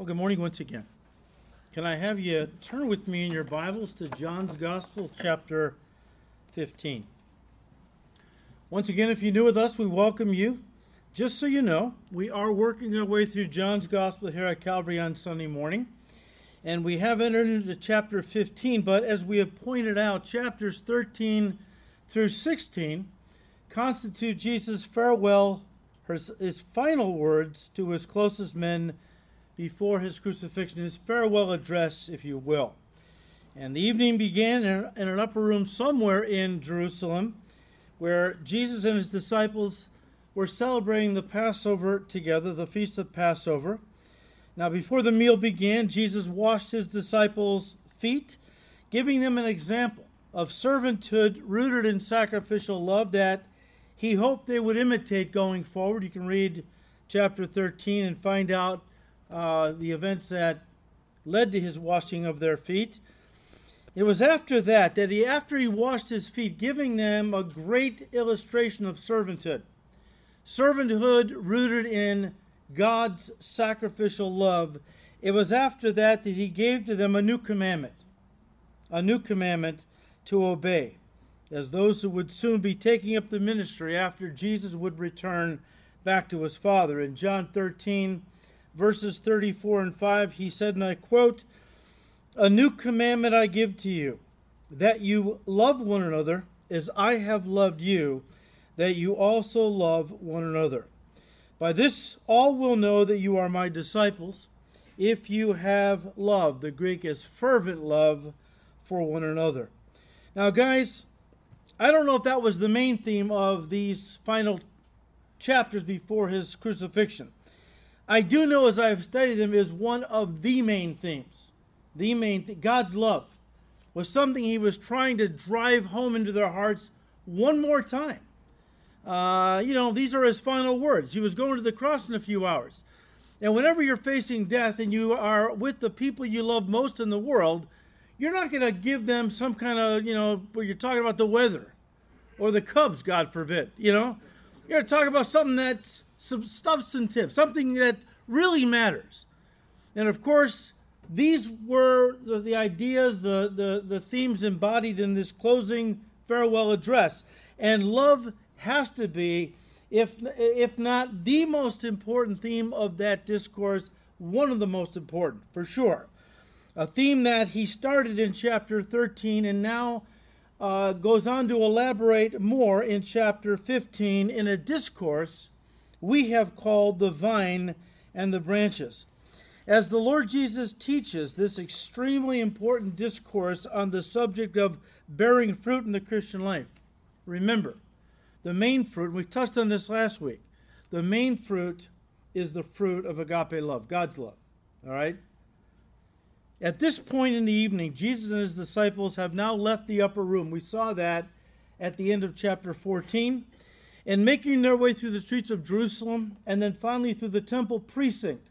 Well, good morning once again. Can I have you turn with me in your Bibles to John's Gospel, chapter 15? Once again, if you're new with us, we welcome you. Just so you know, we are working our way through John's Gospel here at Calvary on Sunday morning. And we have entered into chapter 15, but as we have pointed out, chapters 13 through 16 constitute Jesus' farewell, his, final words to his closest men before his crucifixion, his farewell address, if you will. And the evening began in an upper room somewhere in Jerusalem where Jesus and his disciples were celebrating the Passover together, the feast of Passover. Now, before the meal began, Jesus washed his disciples' feet, giving them an example of servanthood rooted in sacrificial love that he hoped they would imitate going forward. You can read chapter 13 and find out uh, the events that led to his washing of their feet. It was after that that he, after he washed his feet, giving them a great illustration of servanthood, servanthood rooted in God's sacrificial love. It was after that that he gave to them a new commandment, a new commandment to obey, as those who would soon be taking up the ministry after Jesus would return back to his Father. In John 13, verses 34 and 5, he said, and I quote, A new commandment I give to you, that you love one another as I have loved you, that you also love one another. By this all will know that you are my disciples, if you have love. The Greek is fervent love for one another. Now, guys, I don't know if that was the main theme of these final chapters before his crucifixion. I do know as I've studied them is one of the main themes. The main th- God's love was something he was trying to drive home into their hearts one more time. Uh, you know, these are his final words. He was going to the cross in a few hours. And whenever you're facing death and you are with the people you love most in the world, you're not going to give them some kind of, you know, where you're talking about the weather or the Cubs, God forbid, you know? You're going to talk about something that's substantive, something that really matters. And of course, these were the, the ideas, the, the, the themes embodied in this closing farewell address. And love has to be, if, if not the most important theme of that discourse, one of the most important, for sure. A theme that he started in chapter 13 and now uh, goes on to elaborate more in chapter 15 in a discourse we have called the vine and the branches. As the Lord Jesus teaches this extremely important discourse on the subject of bearing fruit in the Christian life, remember, the main fruit, we touched on this last week, the main fruit is the fruit of agape love, God's love. All right? At this point in the evening, Jesus and his disciples have now left the upper room. We saw that at the end of chapter 14. And making their way through the streets of Jerusalem and then finally through the temple precinct,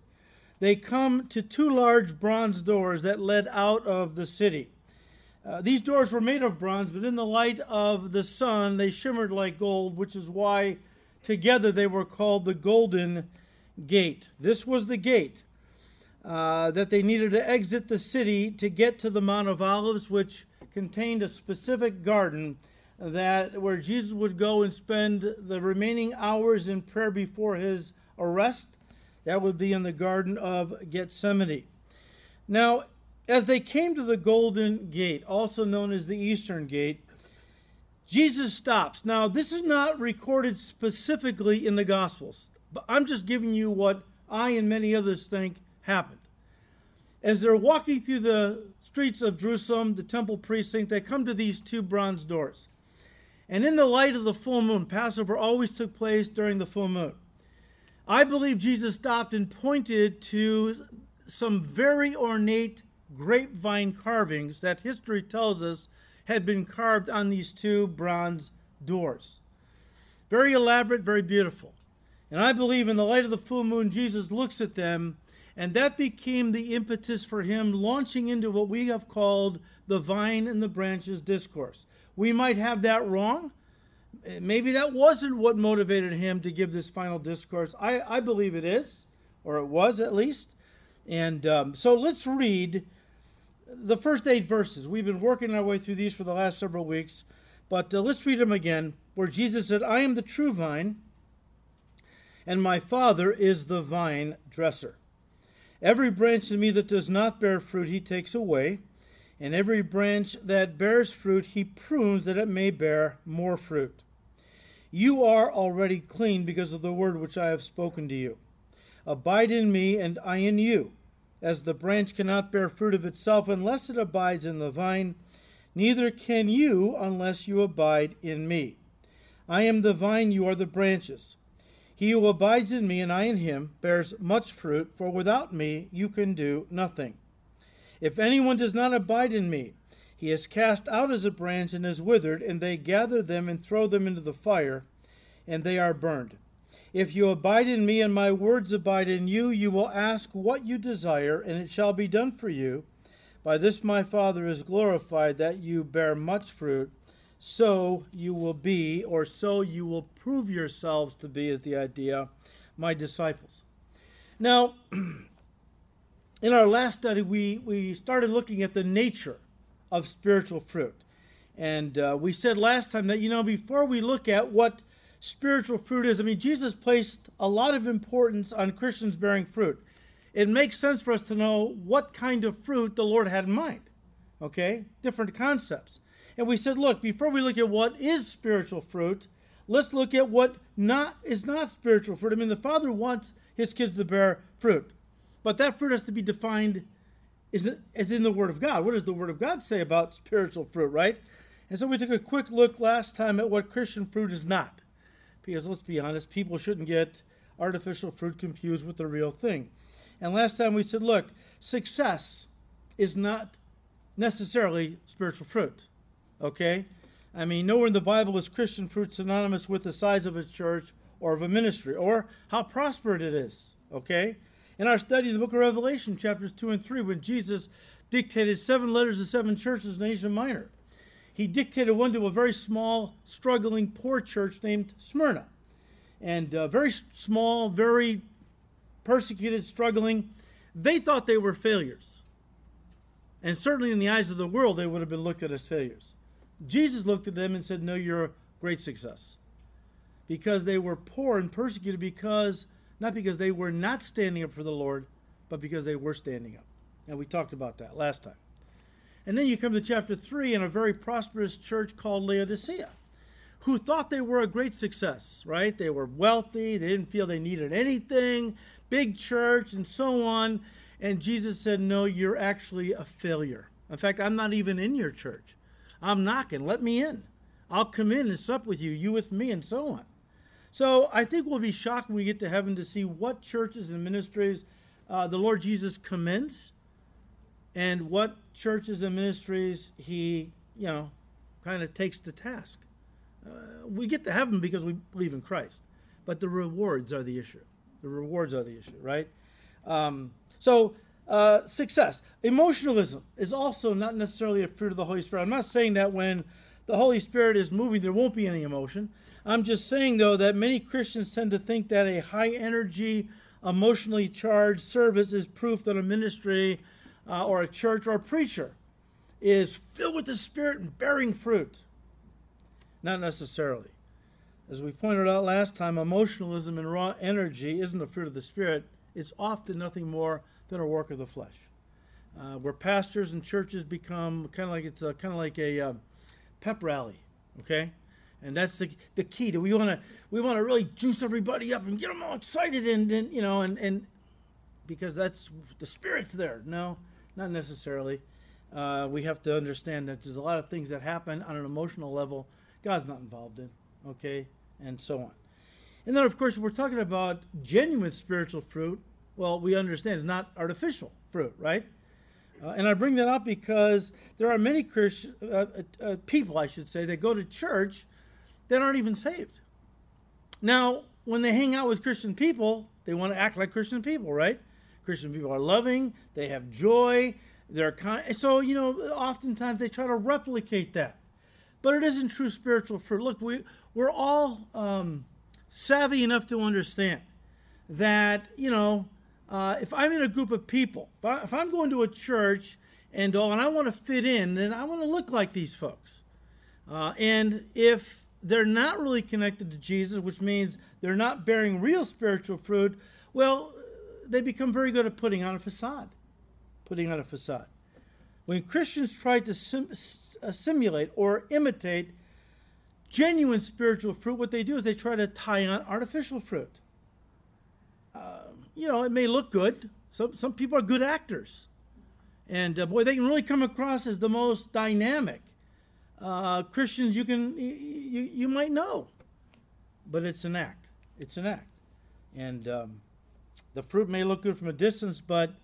they come to two large bronze doors that led out of the city. Uh, these doors were made of bronze, but in the light of the sun, they shimmered like gold, which is why together they were called the Golden Gate. This was the gate uh, that they needed to exit the city to get to the Mount of Olives, which contained a specific garden that where Jesus would go and spend the remaining hours in prayer before his arrest. That would be in the Garden of Gethsemane. Now, as they came to the Golden Gate, also known as the Eastern Gate, Jesus stops. Now, this is not recorded specifically in the Gospels, but I'm just giving you what I and many others think happened. As they're walking through the streets of Jerusalem, the temple precinct, they come to these two bronze doors. And in the light of the full moon, Passover always took place during the full moon. I believe Jesus stopped and pointed to some very ornate grapevine carvings that history tells us had been carved on these two bronze doors. Very elaborate, very beautiful. And I believe in the light of the full moon, Jesus looks at them, and that became the impetus for him launching into what we have called the vine and the branches discourse. We might have that wrong. Maybe that wasn't what motivated him to give this final discourse. I, I believe it is, or it was at least. And um, so let's read the first eight verses. We've been working our way through these for the last several weeks, but uh, let's read them again. Where Jesus said, I am the true vine, and my Father is the vine dresser. Every branch in me that does not bear fruit, he takes away, and every branch that bears fruit, he prunes that it may bear more fruit. You are already clean because of the word which I have spoken to you. Abide in me, and I in you. As the branch cannot bear fruit of itself unless it abides in the vine, neither can you unless you abide in me. I am the vine, you are the branches. He who abides in me and I in him bears much fruit, for without me you can do nothing. If anyone does not abide in me, he is cast out as a branch and is withered, and they gather them and throw them into the fire, and they are burned. If you abide in me and my words abide in you, you will ask what you desire, and it shall be done for you. By this my Father is glorified, that you bear much fruit. So you will be, or so you will prove yourselves to be, is the idea, my disciples. Now, in our last study, we, we started looking at the nature of spiritual fruit. And uh, we said last time that, you know, before we look at what spiritual fruit is. I mean, Jesus placed a lot of importance on Christians bearing fruit. It makes sense for us to know what kind of fruit the Lord had in mind. Okay? Different concepts. And we said, look, before we look at what is spiritual fruit, let's look at what not is not spiritual fruit. I mean, the Father wants his kids to bear fruit. But that fruit has to be defined as in the Word of God. What does the Word of God say about spiritual fruit, right? And so we took a quick look last time at what Christian fruit is not because let's be honest, people shouldn't get artificial fruit confused with the real thing. And last time we said, look, success is not necessarily spiritual fruit. Okay? I mean, nowhere in the Bible is Christian fruit synonymous with the size of a church or of a ministry or how prosperous it is. Okay? In our study of the book of Revelation, chapters 2 and 3, when Jesus dictated seven letters to seven churches in Asia Minor, he dictated one to a very small, struggling, poor church named Smyrna. And uh, very small, very persecuted, struggling. They thought they were failures. And certainly in the eyes of the world, they would have been looked at as failures. Jesus looked at them and said, No, you're a great success. Because they were poor and persecuted, because not because they were not standing up for the Lord, but because they were standing up. And we talked about that last time. And then you come to chapter 3 in a very prosperous church called Laodicea, who thought they were a great success, right? They were wealthy, they didn't feel they needed anything, big church, and so on. And Jesus said, No, you're actually a failure. In fact, I'm not even in your church. I'm knocking. Let me in. I'll come in and sup with you, you with me, and so on. So I think we'll be shocked when we get to heaven to see what churches and ministries uh, the Lord Jesus commends and what churches and ministries he, you know, kind of takes to task. Uh, we get to heaven because we believe in Christ, but the rewards are the issue. The rewards are the issue, right? Um, so, uh, success. Emotionalism is also not necessarily a fruit of the Holy Spirit. I'm not saying that when the Holy Spirit is moving, there won't be any emotion. I'm just saying, though, that many Christians tend to think that a high energy, emotionally charged service is proof that a ministry uh, or a church or a preacher is filled with the Spirit and bearing fruit. Not necessarily. As we pointed out last time, emotionalism and raw energy isn't a fruit of the Spirit. It's often nothing more than a work of the flesh. Uh, where pastors and churches become kind of like it's kind of like a uh, pep rally, okay? And that's the the key. Do we want to we want to really juice everybody up and get them all excited and, and you know and and because that's the spirit's there. No, not necessarily. Uh, we have to understand that there's a lot of things that happen on an emotional level God's not involved in, okay, and so on. And then, of course, if we're talking about genuine spiritual fruit, well, we understand it's not artificial fruit, right? Uh, and I bring that up because there are many Christian uh, uh, uh, people, I should say, that go to church that aren't even saved. Now, when they hang out with Christian people, they want to act like Christian people, right? Christian people are loving, they have joy, they're kind. So, you know, oftentimes they try to replicate that. But it isn't true spiritual fruit. Look, we, we're all um, savvy enough to understand that, you know, uh, if I'm in a group of people, if, I, am going to a church and all, and I want to fit in, then I want to look like these folks. Uh, and if they're not really connected to Jesus, which means they're not bearing real spiritual fruit, well, they become very good at putting on a facade. Putting on a facade. When Christians try to sim- uh, simulate or imitate genuine spiritual fruit, what they do is they try to tie on artificial fruit. Uh, you know, it may look good. Some, some people are good actors. And uh, boy, they can really come across as the most dynamic uh, Christians you can you, you might know, but it's an act. It's an act, and um, the fruit may look good from a distance, but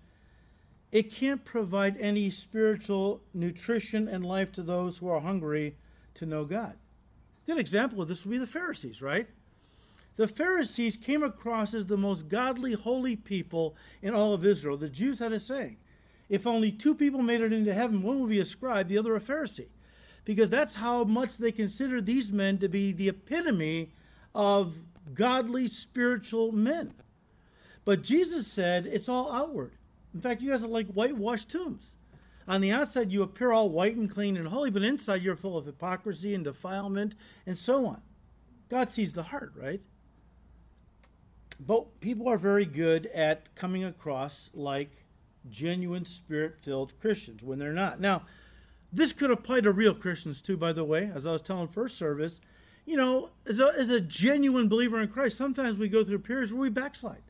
it can't provide any spiritual nutrition and life to those who are hungry to know God. Good example of this would be the Pharisees, right? The Pharisees came across as the most godly, holy people in all of Israel. The Jews had a saying if only two people made it into heaven, one would be a scribe, the other a Pharisee. Because that's how much they consider these men to be the epitome of godly, spiritual men. But Jesus said it's all outward. In fact, you guys are like whitewashed tombs. On the outside, you appear all white and clean and holy, but inside, you're full of hypocrisy and defilement and so on. God sees the heart, right? But people are very good at coming across like genuine spirit filled Christians when they're not. Now, this could apply to real Christians too, by the way, as I was telling first service. You know, as a, as a genuine believer in Christ, sometimes we go through periods where we backslide.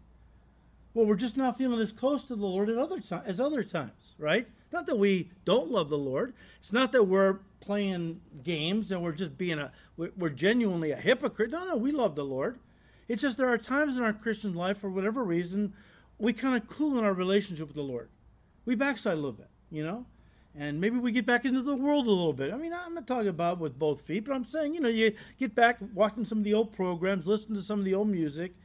Well, we're just not feeling as close to the Lord at other, as other times, right? Not that we don't love the Lord. It's not that we're playing games and we're just being a, we're genuinely a hypocrite. No, no, we love the Lord. It's just there are times in our Christian life, for whatever reason, we kind of cool in our relationship with the Lord. We backslide a little bit, you know? And maybe we get back into the world a little bit. I mean, I'm not talking about with both feet, but I'm saying, you know, you get back watching some of the old programs, listening to some of the old music,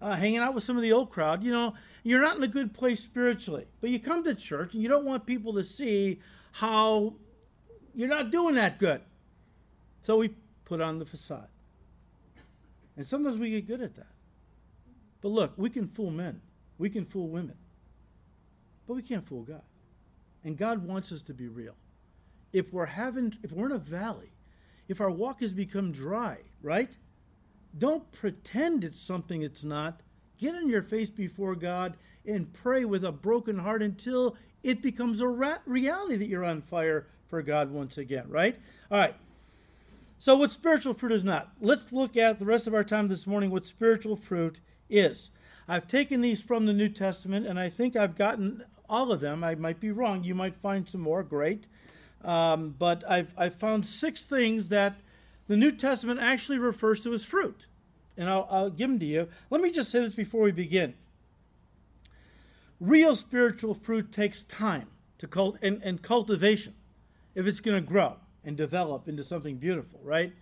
uh, hanging out with some of the old crowd. You know, you're not in a good place spiritually, but you come to church and you don't want people to see how you're not doing that good. So we put on the facade. And sometimes we get good at that. But look, we can fool men. We can fool women, but we can't fool God. And God wants us to be real. If we're having, if we're in a valley, if our walk has become dry, right? Don't pretend it's something it's not. Get on your face before God and pray with a broken heart until it becomes a reality that you're on fire for God once again, right? All right. So, what spiritual fruit is not? Let's look at the rest of our time this morning what spiritual fruit is. I've taken these from the New Testament, and I think I've gotten all of them. I might be wrong. You might find some more. Great. Um, but I've, I've found six things that the New Testament actually refers to as fruit. And I'll, I'll give them to you. Let me just say this before we begin. Real spiritual fruit takes time to cult and, and cultivation if it's going to grow and develop into something beautiful, right?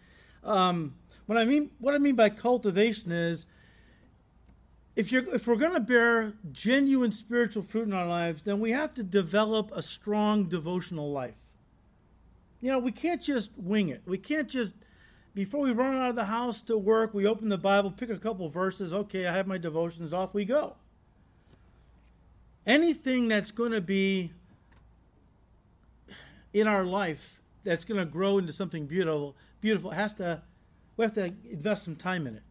Um, what I mean, what I mean by cultivation is if you're if we're going to bear genuine spiritual fruit in our lives, then we have to develop a strong devotional life. You know, we can't just wing it. We can't just before we run out of the house to work, we open the Bible, pick a couple verses, okay, I have my devotions, off we go. Anything that's going to be in our life that's going to grow into something beautiful, beautiful has to we have to invest some time in it.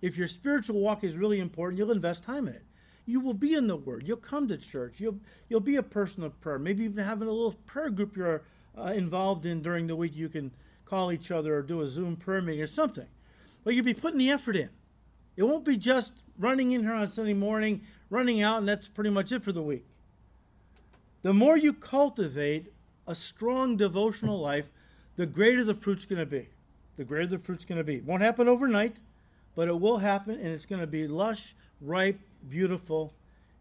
If your spiritual walk is really important, you'll invest time in it. You will be in the Word. You'll come to church. You'll you'll be a person of prayer. Maybe even having a little prayer group you're uh, involved in during the week. You can call each other or do a Zoom prayer meeting or something. But you'll be putting the effort in. It won't be just running in here on Sunday morning, running out, and that's pretty much it for the week. The more you cultivate a strong devotional life, the greater the fruit's going to be. The greater the fruit's going to be. It won't happen overnight but it will happen, and it's going to be lush, ripe, beautiful,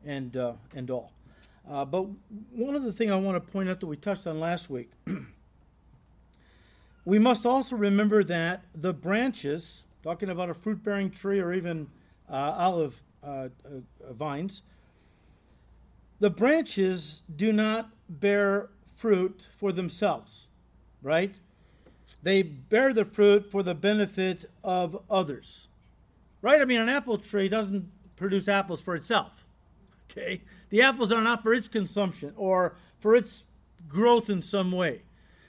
and uh, and all. Uh, but one other thing I want to point out that we touched on last week, we must also remember that the branches, talking about a fruit-bearing tree or even uh, olive uh, uh, vines, the branches do not bear fruit for themselves, right? They bear the fruit for the benefit of others right? I mean, an apple tree doesn't produce apples for itself. Okay? The apples are not for its consumption or for its growth in some way.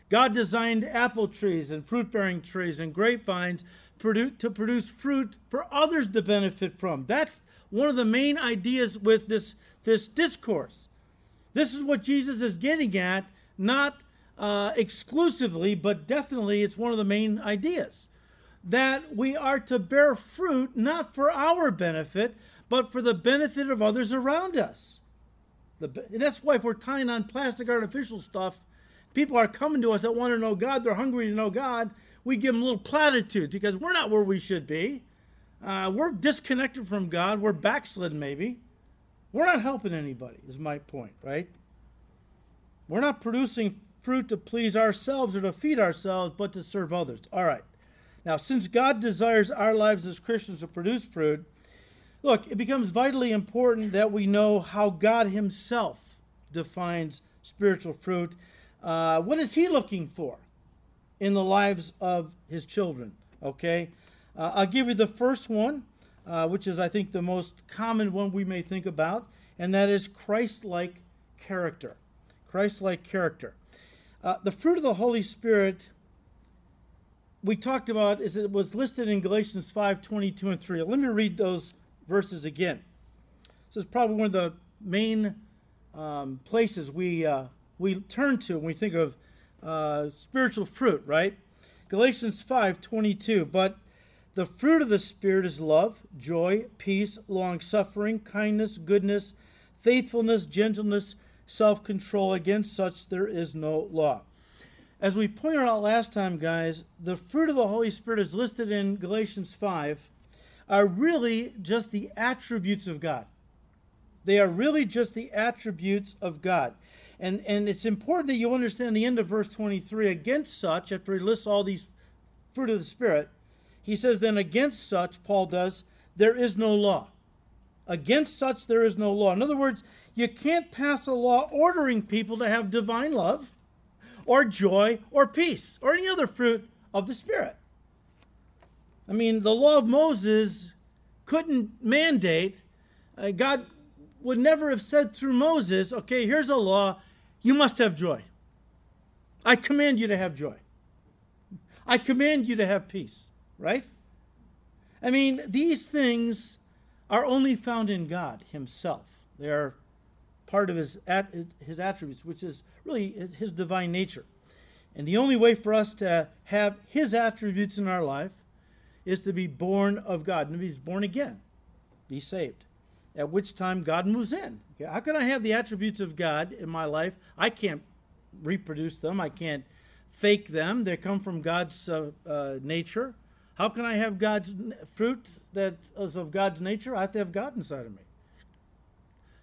God designed apple trees and fruit bearing trees and grapevines to produce fruit for others to benefit from. That's one of the main ideas with this, this discourse. This is what Jesus is getting at, not uh, exclusively, but definitely it's one of the main ideas. That we are to bear fruit not for our benefit, but for the benefit of others around us. The, that's why if we're tying on plastic artificial stuff, people are coming to us that want to know God, they're hungry to know God. We give them little platitudes because we're not where we should be. Uh, we're disconnected from God. We're backslidden, maybe. We're not helping anybody, is my point, right? We're not producing fruit to please ourselves or to feed ourselves, but to serve others. All right. Now, since God desires our lives as Christians to produce fruit, look, it becomes vitally important that we know how God Himself defines spiritual fruit. Uh, what is He looking for in the lives of His children? Okay. Uh, I'll give you the first one, uh, which is, I think, the most common one we may think about, and that is Christ like character. Christ like character. Uh, the fruit of the Holy Spirit we talked about is it was listed in Galatians 5 22 and 3. Let me read those verses again. This is probably one of the main um, places we, uh, we turn to when we think of uh, spiritual fruit, right? Galatians 5 22. But the fruit of the Spirit is love, joy, peace, long suffering, kindness, goodness, faithfulness, gentleness, self control. Against such there is no law. As we pointed out last time, guys, the fruit of the Holy Spirit is listed in Galatians 5 are really just the attributes of God. They are really just the attributes of God. And, and it's important that you understand the end of verse 23. Against such, after he lists all these fruit of the Spirit, he says, Then against such, Paul does, there is no law. Against such, there is no law. In other words, you can't pass a law ordering people to have divine love or joy or peace or any other fruit of the Spirit. I mean, the law of Moses couldn't mandate, uh, God would never have said through Moses, okay, here's a law, you must have joy. I command you to have joy. I command you to have peace, right? I mean, these things are only found in God Himself. They are part of His, his attributes, which is really His divine nature. And the only way for us to have His attributes in our life is to be born of God, and be born again, be saved. At which time God moves in. Okay, how can I have the attributes of God in my life? I can't reproduce them. I can't fake them. They come from God's uh, uh, nature. How can I have God's fruit that is of God's nature? I have to have God inside of me.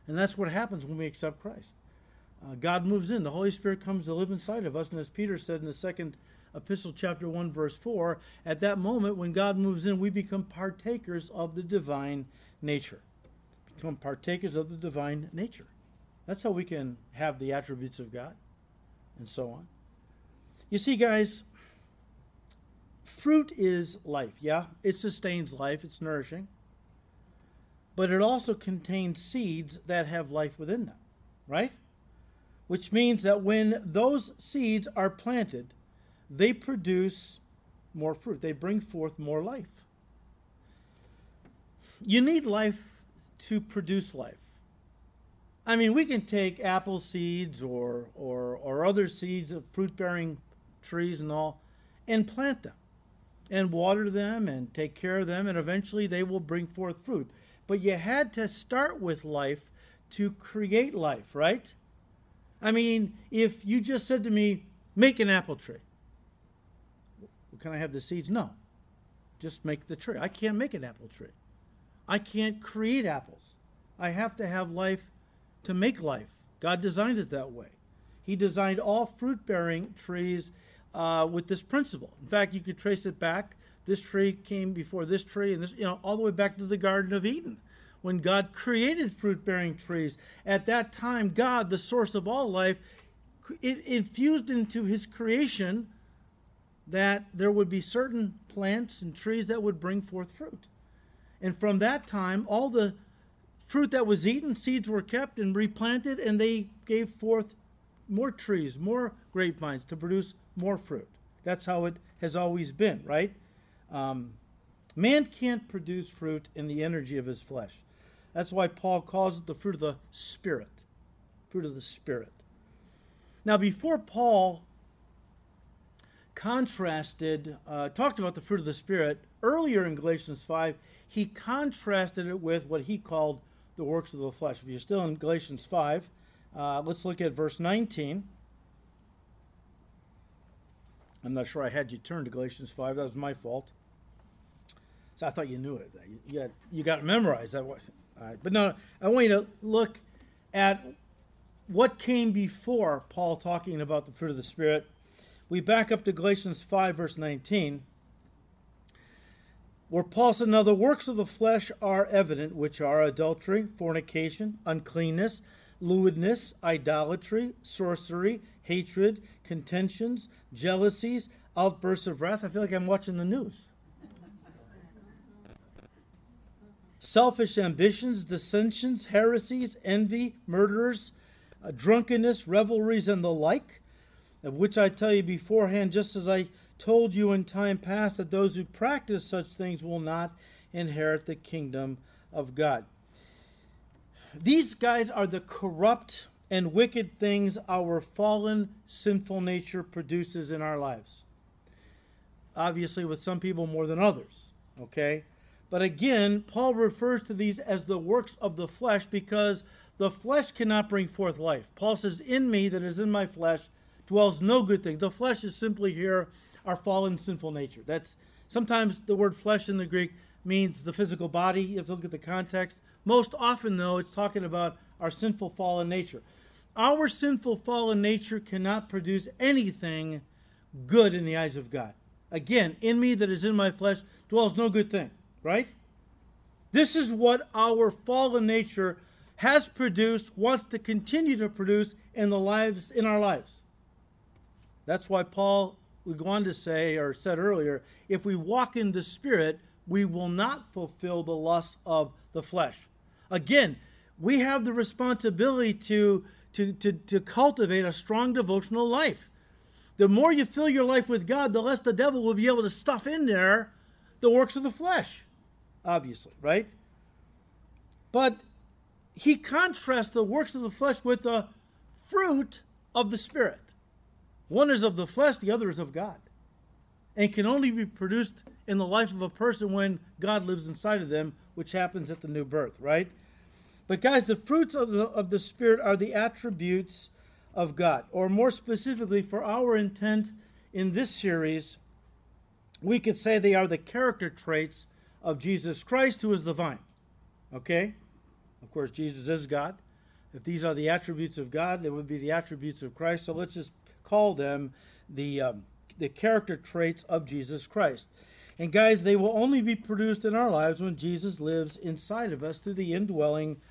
And that's what happens when we accept Christ. Uh, God moves in. The Holy Spirit comes to live inside of us. And as Peter said in the second epistle, chapter 1, verse 4, at that moment when God moves in, we become partakers of the divine nature. Become partakers of the divine nature. That's how we can have the attributes of God and so on. You see, guys, fruit is life. Yeah, it sustains life, it's nourishing. But it also contains seeds that have life within them, right? which means that when those seeds are planted, they produce more fruit. They bring forth more life. You need life to produce life. I mean, we can take apple seeds or, or, or other seeds of fruit bearing trees and all and plant them and water them and take care of them, and eventually they will bring forth fruit. But you had to start with life to create life, right? I mean, if you just said to me, make an apple tree, can I have the seeds? No. Just make the tree. I can't make an apple tree. I can't create apples. I have to have life to make life. God designed it that way. He designed all fruit bearing trees uh, with this principle. In fact, you could trace it back. This tree came before this tree, and this, you know, all the way back to the Garden of Eden when God created fruit bearing trees. At that time, God, the source of all life, it infused into his creation that there would be certain plants and trees that would bring forth fruit. And from that time, all the fruit that was eaten, seeds were kept and replanted, and they gave forth more trees, more grapevines to produce more fruit. That's how it has always been, right? Um, man can't produce fruit in the energy of his flesh. That's why Paul calls it the fruit of the Spirit. Fruit of the Spirit. Now, before Paul contrasted, uh, talked about the fruit of the Spirit, earlier in Galatians 5, he contrasted it with what he called the works of the flesh. If you're still in Galatians 5, uh, let's look at verse 19. I'm not sure I had you turn to Galatians 5. That was my fault. So I thought you knew it. You got, you got memorized. That was, but no, I want you to look at what came before Paul talking about the fruit of the Spirit. We back up to Galatians 5, verse 19, where Paul said, Now the works of the flesh are evident, which are adultery, fornication, uncleanness, lewdness, idolatry, sorcery, hatred, contentions, jealousies, outbursts of wrath. I feel like I'm watching the news. Selfish ambitions, dissensions, heresies, envy, murders, uh, drunkenness, revelries, and the like, of which I tell you beforehand, just as I told you in time past, that those who practice such things will not inherit the kingdom of God. These guys are the corrupt and wicked things our fallen, sinful nature produces in our lives. Obviously, with some people more than others. Okay? But again, Paul refers to these as the works of the flesh because the flesh cannot bring forth life. Paul says, In me, that is in my flesh, dwells no good thing. The flesh is simply here our fallen, sinful nature. That's sometimes the word flesh in the Greek means the physical body. If you look at the context. Most often, though, it's talking about our sinful fallen nature. Our sinful fallen nature cannot produce anything good in the eyes of God. Again, in me that is in my flesh dwells no good thing, right? This is what our fallen nature has produced, wants to continue to produce in the lives in our lives. That's why Paul would go on to say, or said earlier, if we walk in the Spirit, we will not fulfill the lusts of the flesh. Again, we have the responsibility to, to, to, to cultivate a strong devotional life. The more you fill your life with God, the less the devil will be able to stuff in there the works of the flesh, obviously, right? But he contrasts the works of the flesh with the fruit of the Spirit. One is of the flesh, the other is of God, and can only be produced in the life of a person when God lives inside of them, which happens at the new birth, right? But guys, the fruits of the of the Spirit are the attributes of God, or more specifically, for our intent in this series, we could say they are the character traits of Jesus Christ, who is the vine. Okay? Of course, Jesus is God. If these are the attributes of God, they would be the attributes of Christ. So let's just call them the um, the character traits of Jesus Christ. And guys, they will only be produced in our lives when Jesus lives inside of us through the indwelling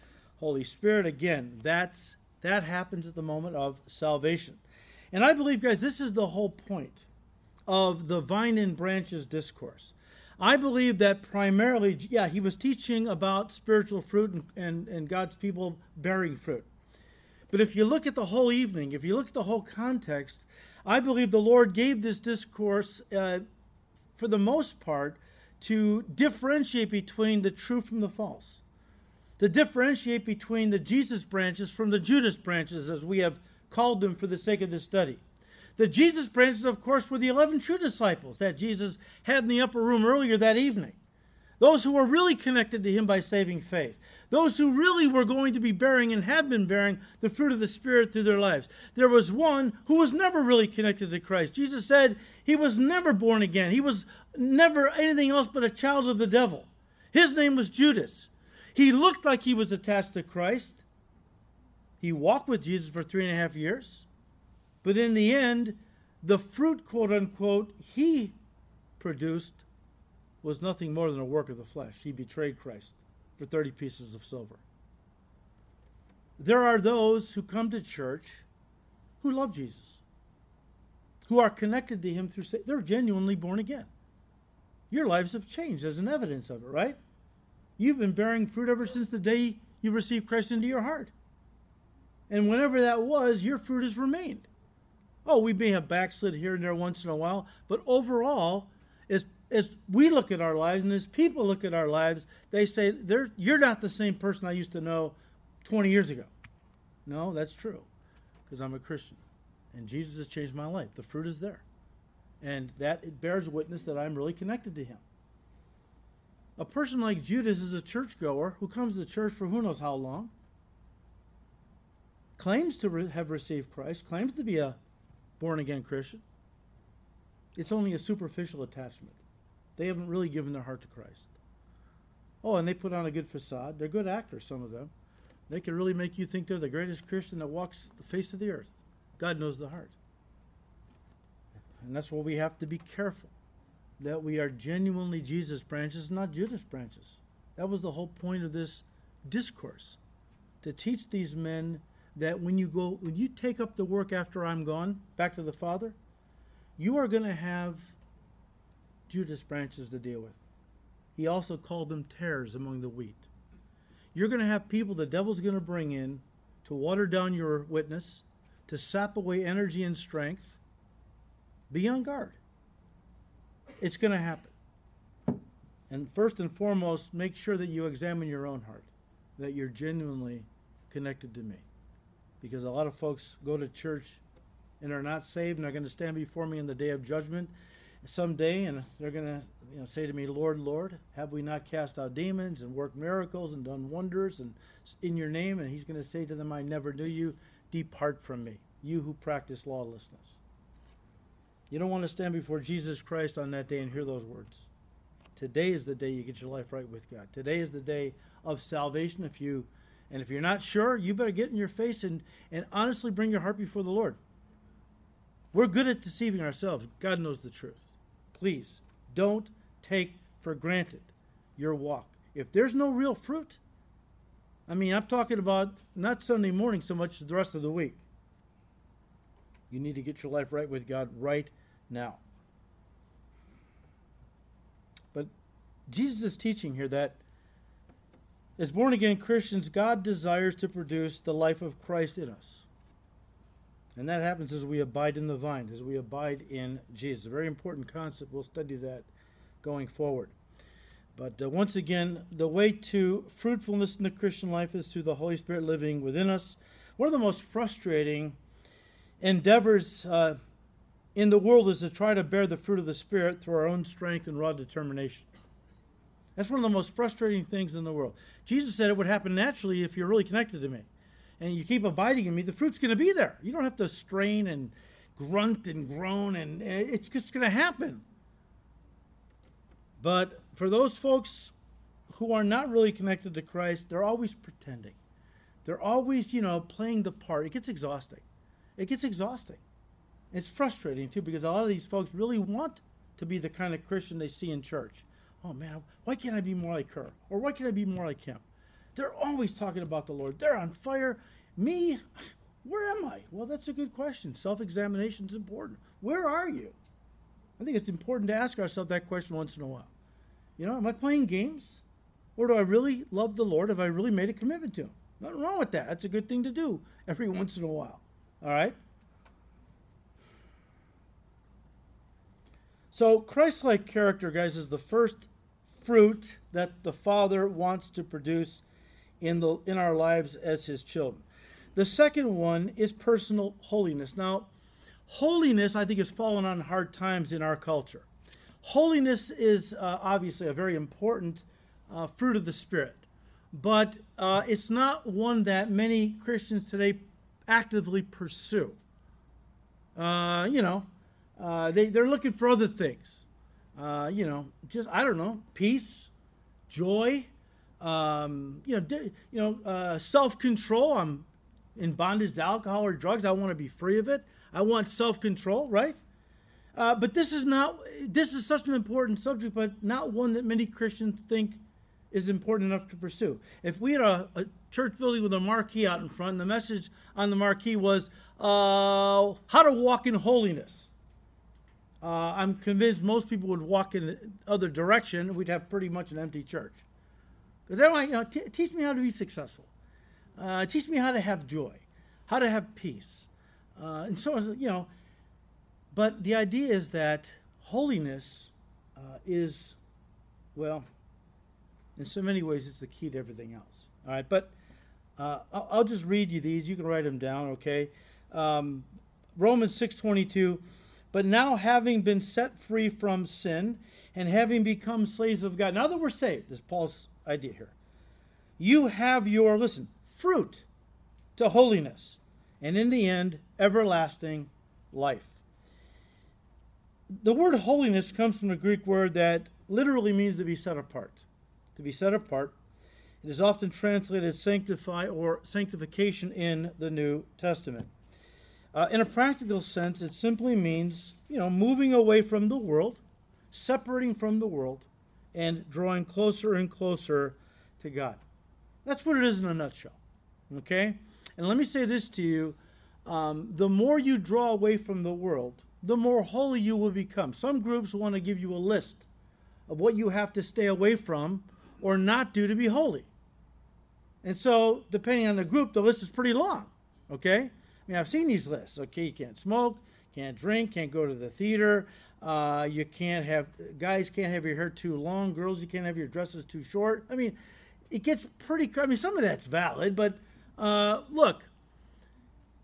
Holy Spirit. Again, that's that happens at the moment of salvation. And I believe, guys, this is the whole point of the vine and branches discourse. I believe that primarily, yeah, he was teaching about spiritual fruit and, and, and God's people bearing fruit. But if you look at the whole evening, if you look at the whole context, I believe the Lord gave this discourse, uh, for the most part, to differentiate between the true from the false, to differentiate between the Jesus branches from the Judas branches, as we have called them for the sake of this study. The Jesus branches, of course, were the 11 true disciples that Jesus had in the upper room earlier that evening. Those who were really connected to him by saving faith. Those who really were going to be bearing and had been bearing the fruit of the Spirit through their lives. There was one who was never really connected to Christ. Jesus said he was never born again, he was never anything else but a child of the devil. His name was Judas. He looked like he was attached to Christ. He walked with Jesus for three and a half years. But in the end, the fruit, quote unquote, he produced was nothing more than a work of the flesh. He betrayed Christ for 30 pieces of silver. There are those who come to church who love Jesus, who are connected to him through, they're genuinely born again. Your lives have changed as an evidence of it, right? You've been bearing fruit ever since the day you received Christ into your heart. And whenever that was, your fruit has remained. Oh, we may have backslid here and there once in a while, but overall, as, as we look at our lives and as people look at our lives, they say, You're not the same person I used to know 20 years ago. No, that's true, because I'm a Christian. And Jesus has changed my life. The fruit is there. And that it bears witness that I'm really connected to him. A person like Judas is a churchgoer who comes to church for who knows how long, claims to re- have received Christ, claims to be a born again Christian. It's only a superficial attachment. They haven't really given their heart to Christ. Oh, and they put on a good facade. They're good actors, some of them. They can really make you think they're the greatest Christian that walks the face of the earth. God knows the heart. And that's why we have to be careful that we are genuinely Jesus branches, not Judas branches. That was the whole point of this discourse to teach these men that when you go when you take up the work after I'm gone back to the Father, you are going to have Judas branches to deal with. He also called them tares among the wheat. You're going to have people the devil's going to bring in to water down your witness, to sap away energy and strength. Be on guard. It's going to happen. And first and foremost, make sure that you examine your own heart, that you're genuinely connected to me. Because a lot of folks go to church and are not saved and are going to stand before me in the day of judgment someday and they're going to you know, say to me, Lord, Lord, have we not cast out demons and worked miracles and done wonders and in your name? And he's going to say to them, I never knew you. Depart from me, you who practice lawlessness. You don't want to stand before Jesus Christ on that day and hear those words. Today is the day you get your life right with God. Today is the day of salvation. If you and if you're not sure, you better get in your face and, and honestly bring your heart before the Lord. We're good at deceiving ourselves. God knows the truth. Please don't take for granted your walk. If there's no real fruit, I mean, I'm talking about not Sunday morning so much as the rest of the week. You need to get your life right with God right now. But Jesus is teaching here that as born again Christians, God desires to produce the life of Christ in us. And that happens as we abide in the vine, as we abide in Jesus. A very important concept. We'll study that going forward. But uh, once again, the way to fruitfulness in the Christian life is through the Holy Spirit living within us. One of the most frustrating endeavors uh, in the world is to try to bear the fruit of the Spirit through our own strength and raw determination. That's one of the most frustrating things in the world. Jesus said it would happen naturally if you're really connected to me and you keep abiding in me, the fruit's going to be there. You don't have to strain and grunt and groan, and it's just going to happen. But for those folks who are not really connected to Christ, they're always pretending. They're always, you know, playing the part. It gets exhausting. It gets exhausting. It's frustrating too because a lot of these folks really want to be the kind of Christian they see in church. Oh man, why can't I be more like her? Or why can't I be more like him? They're always talking about the Lord. They're on fire. Me, where am I? Well, that's a good question. Self examination is important. Where are you? I think it's important to ask ourselves that question once in a while. You know, am I playing games? Or do I really love the Lord? Have I really made a commitment to Him? Nothing wrong with that. That's a good thing to do every once in a while. All right? So, Christ like character, guys, is the first fruit that the Father wants to produce in, the, in our lives as His children. The second one is personal holiness. Now, holiness, I think, has fallen on hard times in our culture. Holiness is uh, obviously a very important uh, fruit of the Spirit, but uh, it's not one that many Christians today actively pursue. Uh, you know, uh, they, they're looking for other things. Uh, you know, just, I don't know, peace, joy, um, you know, you know, self control. I'm in bondage to alcohol or drugs. I want to be free of it. I want self control, right? Uh, but this is not, this is such an important subject, but not one that many Christians think is important enough to pursue. If we had a, a church building with a marquee out in front, and the message on the marquee was uh, how to walk in holiness. Uh, I'm convinced most people would walk in the other direction. We'd have pretty much an empty church. Because they're like, you know, teach me how to be successful. Uh, teach me how to have joy, how to have peace, uh, and so on. You know, but the idea is that holiness uh, is, well, in so many ways, it's the key to everything else. All right, but uh, I'll, I'll, just read you these. You can write them down. Okay, um, Romans six twenty two. But now, having been set free from sin and having become slaves of God, now that we're saved, is Paul's idea here. You have your listen fruit to holiness, and in the end, everlasting life. The word holiness comes from the Greek word that literally means to be set apart. To be set apart. It is often translated sanctify or sanctification in the New Testament. Uh, in a practical sense, it simply means, you know, moving away from the world, separating from the world, and drawing closer and closer to God. That's what it is in a nutshell. Okay? And let me say this to you um, the more you draw away from the world, the more holy you will become. Some groups want to give you a list of what you have to stay away from or not do to be holy. And so, depending on the group, the list is pretty long. Okay? I mean, I've seen these lists. Okay, you can't smoke, can't drink, can't go to the theater. Uh, you can't have guys can't have your hair too long. Girls, you can't have your dresses too short. I mean, it gets pretty. I mean, some of that's valid, but uh, look,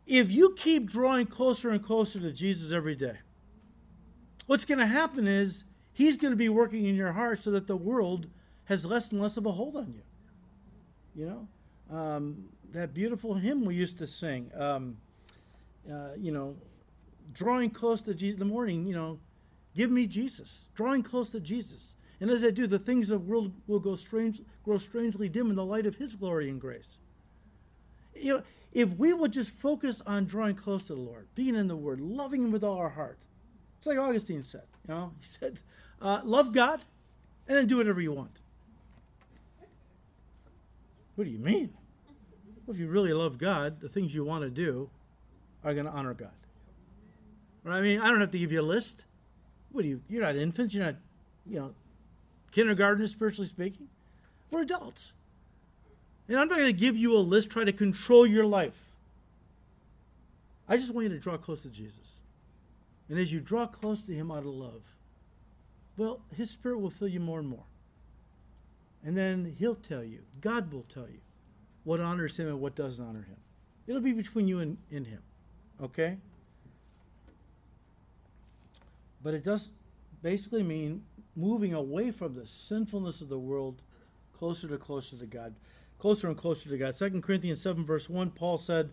if you keep drawing closer and closer to Jesus every day, what's going to happen is He's going to be working in your heart so that the world has less and less of a hold on you. You know, um, that beautiful hymn we used to sing. Um, uh, you know, drawing close to Jesus in the morning. You know, give me Jesus. Drawing close to Jesus. And as I do, the things of the world will go strange, grow strangely dim in the light of His glory and grace. You know, if we would just focus on drawing close to the Lord, being in the Word, loving Him with all our heart, it's like Augustine said. You know, he said, uh, "Love God, and then do whatever you want." What do you mean? Well, if you really love God, the things you want to do are going to honor God. Right? I mean, I don't have to give you a list. What do you? You're not infants. You're not, you know, kindergartners, spiritually speaking. We're adults. And I'm not going to give you a list, try to control your life. I just want you to draw close to Jesus. And as you draw close to Him out of love, well, His Spirit will fill you more and more. And then He'll tell you, God will tell you what honors Him and what doesn't honor Him. It'll be between you and, and Him. Okay? But it does basically mean moving away from the sinfulness of the world closer to closer to God closer and closer to God. 2 Corinthians 7, verse 1, Paul said,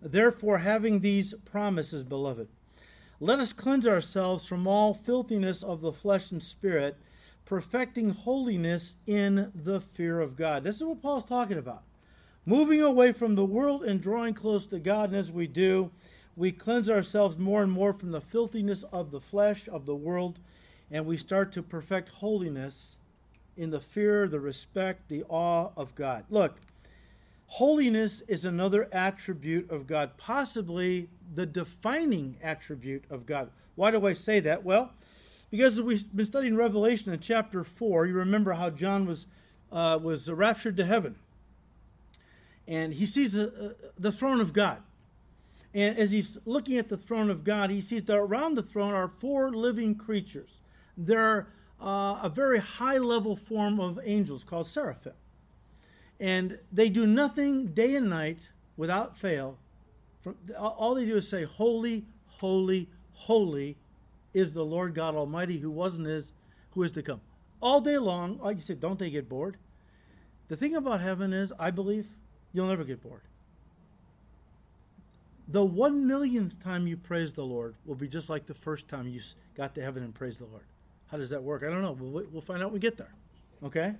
Therefore, having these promises, beloved, let us cleanse ourselves from all filthiness of the flesh and spirit, perfecting holiness in the fear of God. This is what Paul's talking about. Moving away from the world and drawing close to God, and as we do, we cleanse ourselves more and more from the filthiness of the flesh, of the world, and we start to perfect holiness in the fear, the respect, the awe of God. Look, holiness is another attribute of God, possibly the defining attribute of God. Why do I say that? Well, because we've been studying Revelation in chapter 4, you remember how John was, uh, was raptured to heaven. And he sees the, uh, the throne of God. And as he's looking at the throne of God, he sees that around the throne are four living creatures. They're uh, a very high level form of angels called seraphim. And they do nothing day and night without fail. all they do is say, Holy, holy, holy is the Lord God Almighty who was and is, who is to come. All day long, like you said, don't they get bored? The thing about heaven is, I believe, you'll never get bored. The one millionth time you praise the Lord will be just like the first time you got to heaven and praised the Lord. How does that work? I don't know. We'll, we'll find out when we get there. Okay?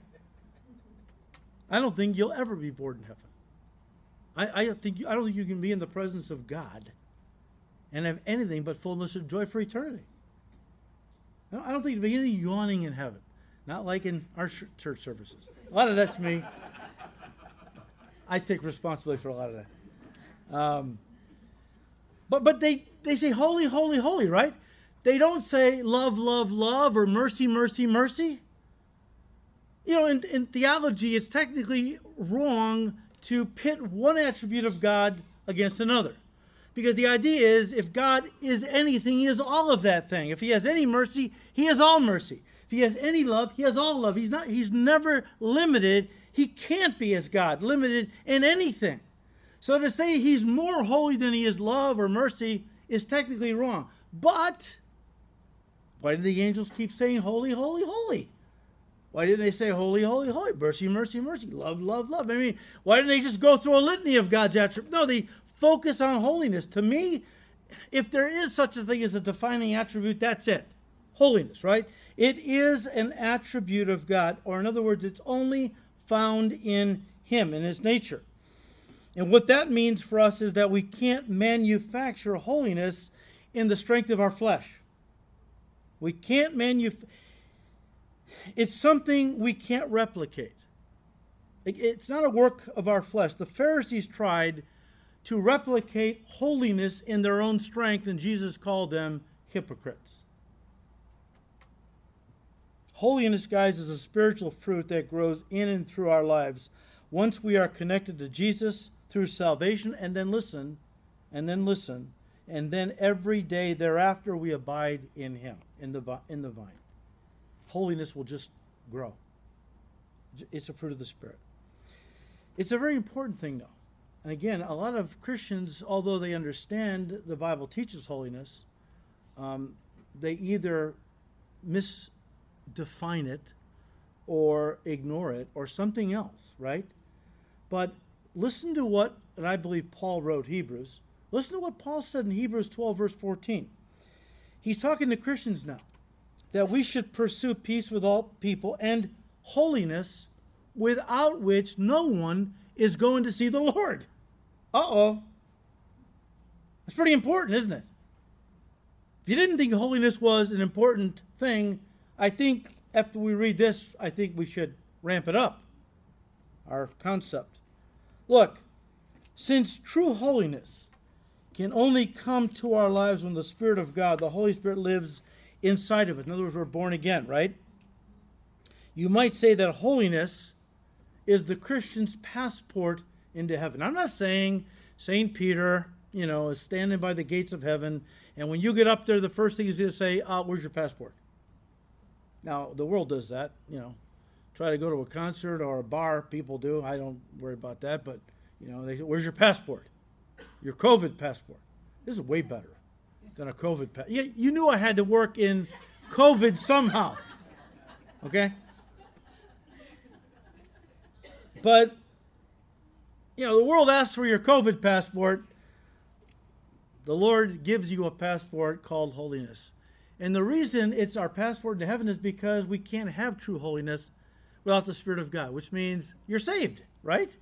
I don't think you'll ever be bored in heaven. I, I think you, I don't think you can be in the presence of God and have anything but fullness of joy for eternity. I don't think there'd be any yawning in heaven. Not like in our church services. A lot of that's me. I take responsibility for a lot of that. Um, but but they, they say holy, holy, holy, right? They don't say love, love, love or mercy, mercy, mercy. You know, in, in theology, it's technically wrong to pit one attribute of God against another. Because the idea is if God is anything, he is all of that thing. If he has any mercy, he has all mercy. If he has any love, he has all love. He's not he's never limited. He can't be as God, limited in anything. So to say he's more holy than he is love or mercy is technically wrong. But why did the angels keep saying holy, holy, holy? Why didn't they say holy, holy, holy, mercy, mercy, mercy, love, love, love? I mean, why didn't they just go through a litany of God's attributes? No, they focus on holiness. To me, if there is such a thing as a defining attribute, that's it. Holiness, right? It is an attribute of God, or in other words, it's only found in Him, in His nature. And what that means for us is that we can't manufacture holiness in the strength of our flesh. We can't manufacture. It's something we can't replicate. It's not a work of our flesh. The Pharisees tried to replicate holiness in their own strength, and Jesus called them hypocrites. Holiness, guys, is a spiritual fruit that grows in and through our lives once we are connected to Jesus through salvation, and then listen, and then listen, and then every day thereafter we abide in Him, in the, in the vine. Holiness will just grow. It's a fruit of the Spirit. It's a very important thing, though. And again, a lot of Christians, although they understand the Bible teaches holiness, um, they either misdefine it or ignore it or something else, right? But listen to what, and I believe Paul wrote Hebrews. Listen to what Paul said in Hebrews 12, verse 14. He's talking to Christians now that we should pursue peace with all people and holiness, without which no one is going to see the Lord. Uh oh. That's pretty important, isn't it? If you didn't think holiness was an important thing, I think after we read this, I think we should ramp it up, our concept. Look, since true holiness can only come to our lives when the Spirit of God, the Holy Spirit, lives inside of it. In other words, we're born again, right? You might say that holiness is the Christian's passport into heaven. I'm not saying St. Peter, you know, is standing by the gates of heaven, and when you get up there, the first thing he's going to say, uh, Where's your passport? Now, the world does that, you know try to go to a concert or a bar. People do. I don't worry about that. But you know, they say, "Where's your passport? Your COVID passport." This is way better than a COVID pass. You, you knew I had to work in COVID somehow. Okay. But you know, the world asks for your COVID passport. The Lord gives you a passport called holiness. And the reason it's our passport to heaven is because we can't have true holiness without the Spirit of God, which means you're saved, right?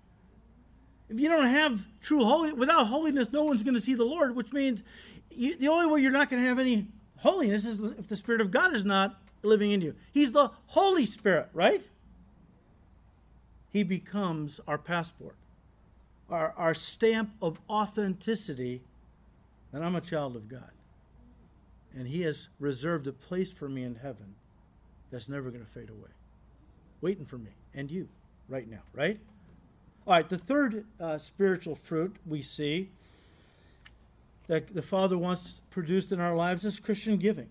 If you don't have true holy, without holiness, no one's going to see the Lord, which means you, the only way you're not going to have any holiness is if the Spirit of God is not living in you. He's the Holy Spirit, right? He becomes our passport, our, our stamp of authenticity that I'm a child of God. And He has reserved a place for me in heaven that's never going to fade away waiting for me and you right now, right? All right, the third uh, spiritual fruit we see that the Father wants produced in our lives is Christian giving.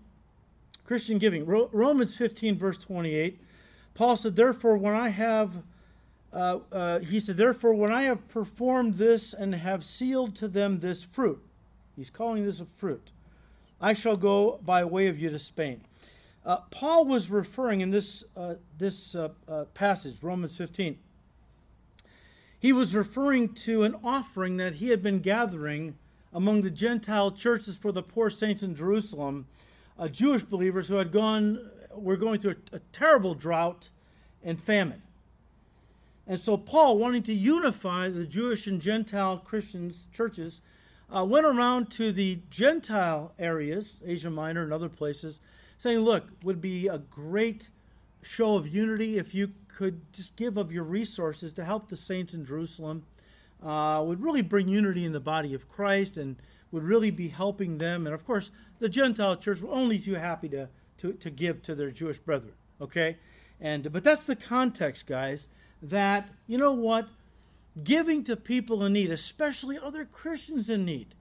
Christian giving. Ro- Romans 15, verse 28, Paul said, Therefore, when I have, uh, uh, he said, Therefore, when I have performed this and have sealed to them this fruit, he's calling this a fruit, I shall go by way of you to Spain. Uh, Paul was referring in this, uh, this uh, passage, Romans 15, he was referring to an offering that he had been gathering among the Gentile churches for the poor saints in Jerusalem, Jewish believers who had gone, were going through a, a terrible drought and famine. And so Paul, wanting to unify the Jewish and Gentile Christians churches, uh, went around to the Gentile areas, Asia Minor and other places, saying, look, would be a great show of unity if you could just give of your resources to help the saints in Jerusalem. Uh, would really bring unity in the body of Christ and would really be helping them. And of course, the Gentile church were only too happy to, to, to give to their Jewish brethren. Okay? And but that's the context, guys, that you know what? Giving to people in need, especially other Christians in need,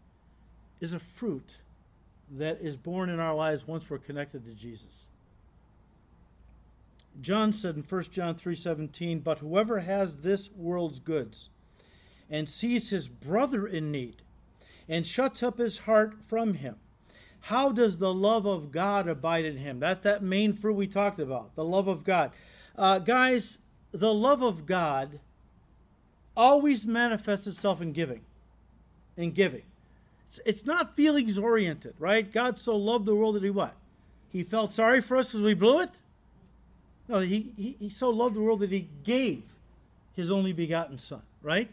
is a fruit that is born in our lives once we're connected to Jesus. John said in 1 John 3:17, "But whoever has this world's goods and sees his brother in need and shuts up his heart from him, how does the love of God abide in him?" That's that main fruit we talked about, the love of God. Uh, guys, the love of God always manifests itself in giving. In giving. It's, it's not feelings oriented, right? God so loved the world that he what? He felt sorry for us because we blew it? No, he, he, he so loved the world that he gave his only begotten Son, right?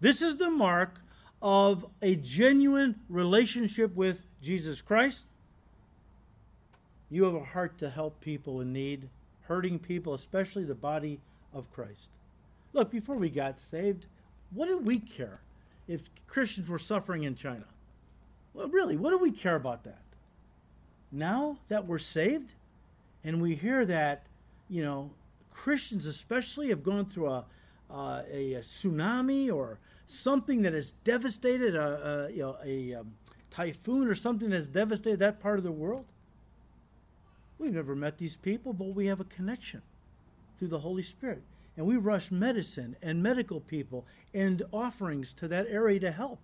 This is the mark of a genuine relationship with Jesus Christ. You have a heart to help people in need, hurting people, especially the body of Christ. Look, before we got saved, what did we care if Christians were suffering in China? Well, really, what do we care about that? Now that we're saved and we hear that you know, Christians especially have gone through a, a, a, tsunami or something that has devastated a, a you know, a um, typhoon or something that has devastated that part of the world. We've never met these people, but we have a connection through the Holy Spirit. And we rush medicine and medical people and offerings to that area to help.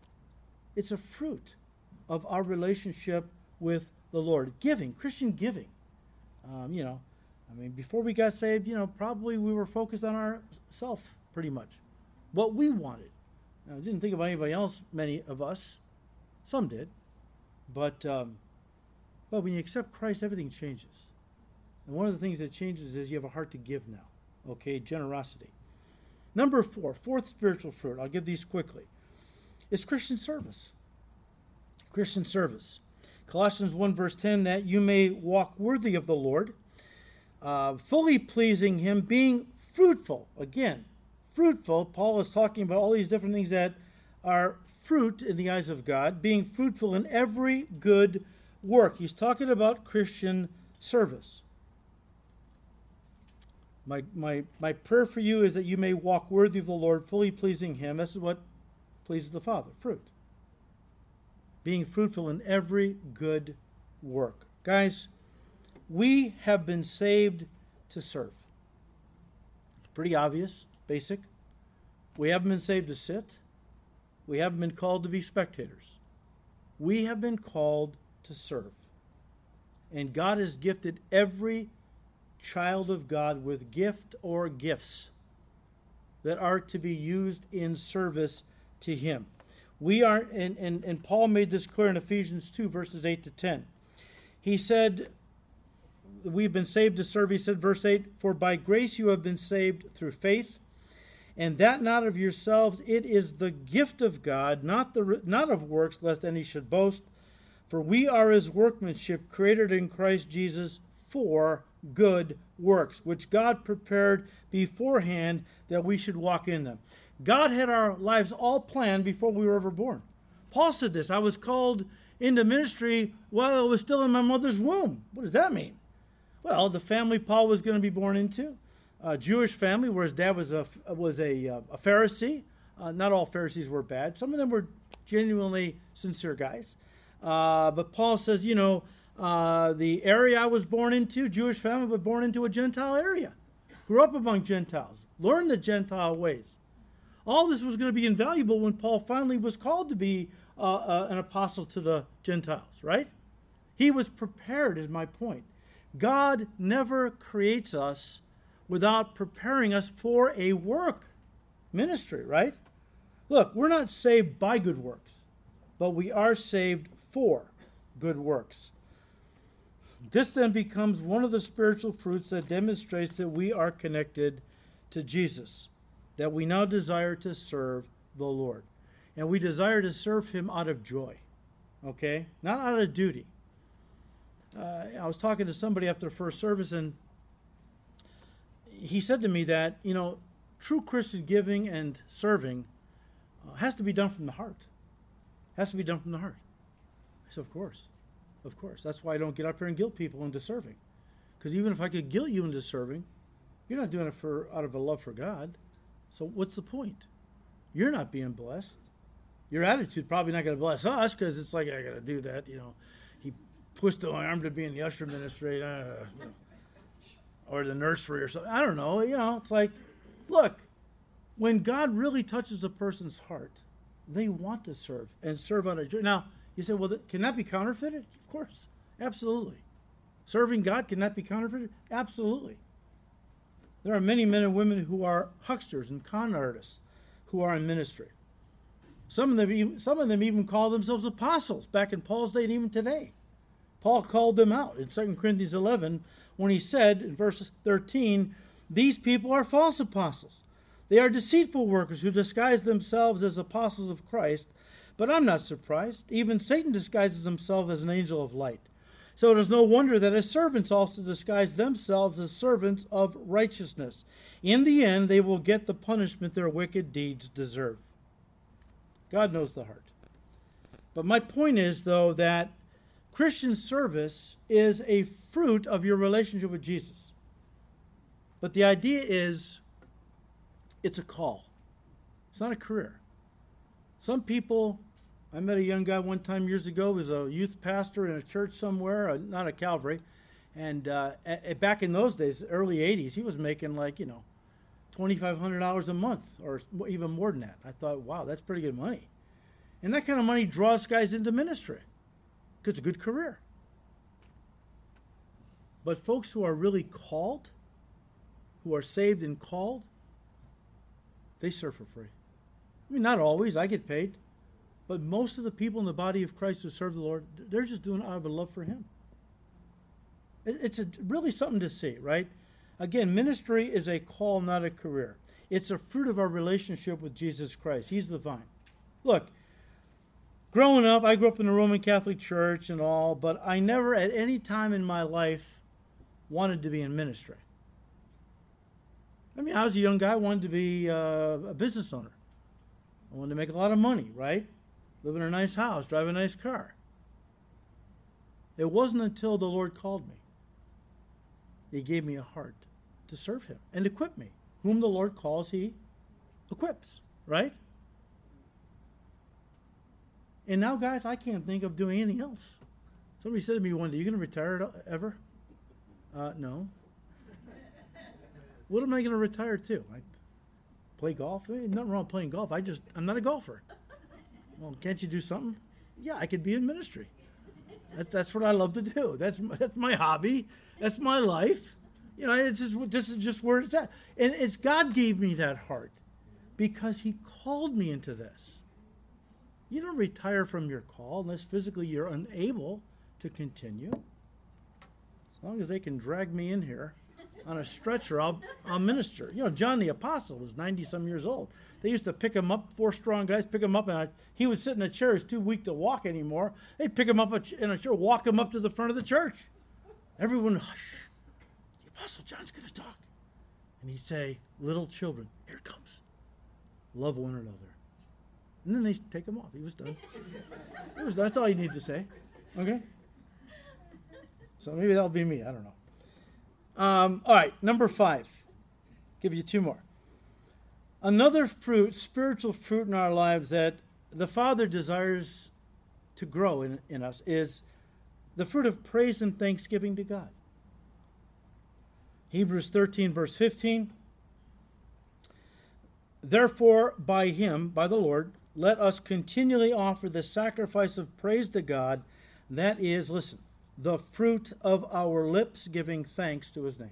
It's a fruit of our relationship with the Lord. Giving, Christian giving. Um, you know, I mean, before we got saved, you know, probably we were focused on ourselves pretty much, what we wanted. Now, didn't think about anybody else. Many of us, some did, but um, but when you accept Christ, everything changes. And one of the things that changes is you have a heart to give now. Okay, generosity. Number four, fourth spiritual fruit. I'll give these quickly. Is Christian service. Christian service. Colossians 1, verse 10, that you may walk worthy of the Lord uh, fully pleasing Him, being fruitful. Again, fruitful. Paul is talking about all these different things that are fruit in the eyes of God, being fruitful in every good work. He's talking about Christian service. My, my, my prayer for you is that you may walk worthy of the Lord, fully pleasing Him. This is what pleases the Father fruit. Being fruitful in every good work. Guys, we have been saved to serve. Pretty obvious, basic. We haven't been saved to sit. We haven't been called to be spectators. We have been called to serve. And God has gifted every child of God with gift or gifts that are to be used in service to Him. We are, and, and, and Paul made this clear in Ephesians 2, verses 8 to 10. He said, we've been saved to serve, he said, verse 8, For by grace you have been saved through faith, and that not of yourselves, it is the gift of God, not, the, not of works, lest any should boast. For we are his workmanship, created in Christ Jesus for good works, which God prepared beforehand that we should walk in them. God had our lives all planned before we were ever born. Paul said this I was called into ministry while I was still in my mother's womb. What does that mean? Well, the family Paul was going to be born into, a Jewish family where his dad was a was a, uh, a Pharisee. Uh, not all Pharisees were bad. Some of them were genuinely sincere guys. Uh, but Paul says, you know, uh, the area I was born into, Jewish family, but born into a Gentile area. Grew up among Gentiles, learned the Gentile ways. All this was going to be invaluable when Paul finally was called to be uh, uh, an apostle to the Gentiles, right? He was prepared, is my point. God never creates us without preparing us for a work ministry, right? Look, we're not saved by good works, but we are saved for good works. This then becomes one of the spiritual fruits that demonstrates that we are connected to Jesus, that we now desire to serve the Lord. And we desire to serve Him out of joy, okay? Not out of duty uh, I was talking to somebody after the first service, and he said to me that you know, true Christian giving and serving uh, has to be done from the heart. Has to be done from the heart. I said, of course, of course. That's why I don't get up here and guilt people into serving, because even if I could guilt you into serving, you're not doing it for out of a love for God. So what's the point? you're not being blessed. Your attitude probably not going to bless us because it's like I got to do that. You know, he pushed my arm to be in the usher ministry, uh, you know, or the nursery or something. I don't know. You know, it's like, look, when God really touches a person's heart, they want to serve and serve on a joy. Now, you say, well, can that be counterfeited? Of course, absolutely. Serving God, can that be counterfeited? Absolutely. There are many men and women who are hucksters and con artists who are in ministry. Some of them, some of them even call themselves apostles back in Paul's day and even today. Paul called them out in 2 Corinthians 11 when he said in verse 13, These people are false apostles. They are deceitful workers who disguise themselves as apostles of Christ. But I'm not surprised. Even Satan disguises himself as an angel of light. So it is no wonder that his servants also disguise themselves as servants of righteousness. In the end, they will get the punishment their wicked deeds deserve. God knows the heart. But my point is, though, that Christian service is a fruit of your relationship with Jesus. But the idea is it's a call, it's not a career. Some people I met a young guy one time years ago. Was a youth pastor in a church somewhere, uh, not a Calvary. And uh, back in those days, early 80s, he was making like, you know, $2,500 a month or even more than that. I thought, wow, that's pretty good money. And that kind of money draws guys into ministry because it's a good career. But folks who are really called, who are saved and called, they serve for free. I mean, not always. I get paid. But most of the people in the body of Christ who serve the Lord, they're just doing it out of a love for Him. It's a, really something to see, right? Again, ministry is a call, not a career. It's a fruit of our relationship with Jesus Christ. He's the vine. Look, growing up, I grew up in a Roman Catholic church and all, but I never at any time in my life wanted to be in ministry. I mean, I was a young guy, I wanted to be uh, a business owner. I wanted to make a lot of money, right? Live in a nice house, drive a nice car. It wasn't until the Lord called me. He gave me a heart to serve Him and equip me. Whom the Lord calls, He equips, right? And now, guys, I can't think of doing anything else. Somebody said to me one day, You going to retire ever? Uh, no. what am I going to retire to? I play golf? Nothing wrong with playing golf. I just, I'm not a golfer. Well, can't you do something? Yeah, I could be in ministry. That, that's what I love to do. That's that's my hobby. That's my life. You know, it's just, this is just where it's at. And it's God gave me that heart because He called me into this. You don't retire from your call unless physically you're unable to continue. As long as they can drag me in here on a stretcher, I'll, I'll minister. You know, John the Apostle was 90 some years old. They used to pick him up, four strong guys pick him up, and I, he would sit in a chair. He's too weak to walk anymore. They'd pick him up in a chair, walk him up to the front of the church. Everyone, hush. The Apostle John's going to talk. And he'd say, Little children, here it comes. Love one another. And then they take him off. He was done. It was done. That's all you need to say. Okay? So maybe that'll be me. I don't know. Um, all right, number five. Give you two more. Another fruit, spiritual fruit in our lives that the Father desires to grow in, in us is the fruit of praise and thanksgiving to God. Hebrews 13, verse 15. Therefore, by him, by the Lord, let us continually offer the sacrifice of praise to God. That is, listen, the fruit of our lips giving thanks to his name.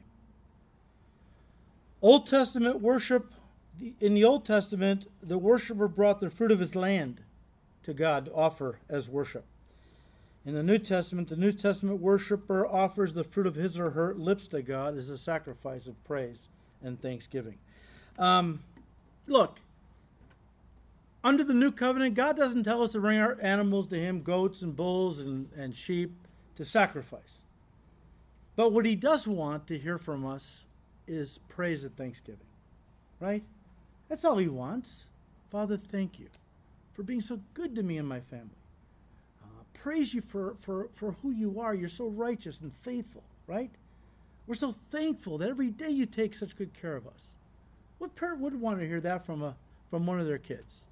Old Testament worship in the Old Testament, the worshiper brought the fruit of his land to God to offer as worship. In the New Testament, the New Testament worshiper offers the fruit of his or her lips to God as a sacrifice of praise and thanksgiving. Um, look, under the new covenant, God doesn't tell us to bring our animals to Him, goats and bulls and, and sheep, to sacrifice. But what He does want to hear from us is praise and thanksgiving, right? That's all he wants. Father, thank you for being so good to me and my family. Uh, praise you for, for, for who you are. You're so righteous and faithful, right? We're so thankful that every day you take such good care of us. What parent would want to hear that from a from one of their kids.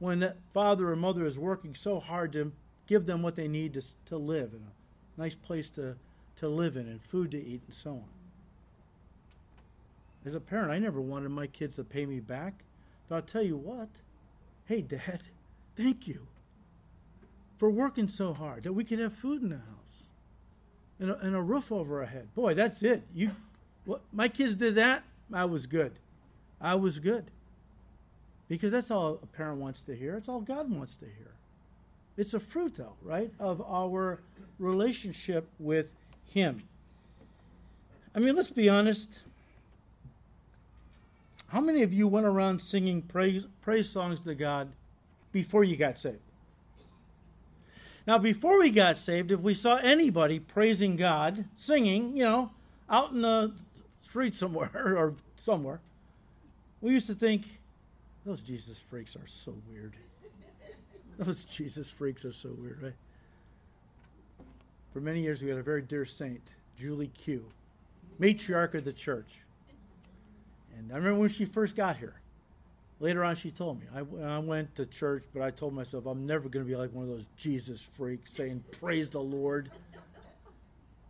When that father or mother is working so hard to give them what they need to, to live and a nice place to, to live in and food to eat and so on. As a parent, I never wanted my kids to pay me back. But I'll tell you what, hey, Dad, thank you for working so hard that we could have food in the house and a, and a roof over our head. Boy, that's it. You, what, my kids did that. I was good. I was good. Because that's all a parent wants to hear. It's all God wants to hear. It's a fruit, though, right, of our relationship with Him. I mean, let's be honest. How many of you went around singing praise, praise songs to God before you got saved? Now, before we got saved, if we saw anybody praising God, singing, you know, out in the street somewhere or somewhere, we used to think, those Jesus freaks are so weird. Those Jesus freaks are so weird, right? For many years, we had a very dear saint, Julie Q, matriarch of the church. And I remember when she first got here. Later on, she told me, I, I went to church, but I told myself I'm never going to be like one of those Jesus freaks saying, Praise the Lord,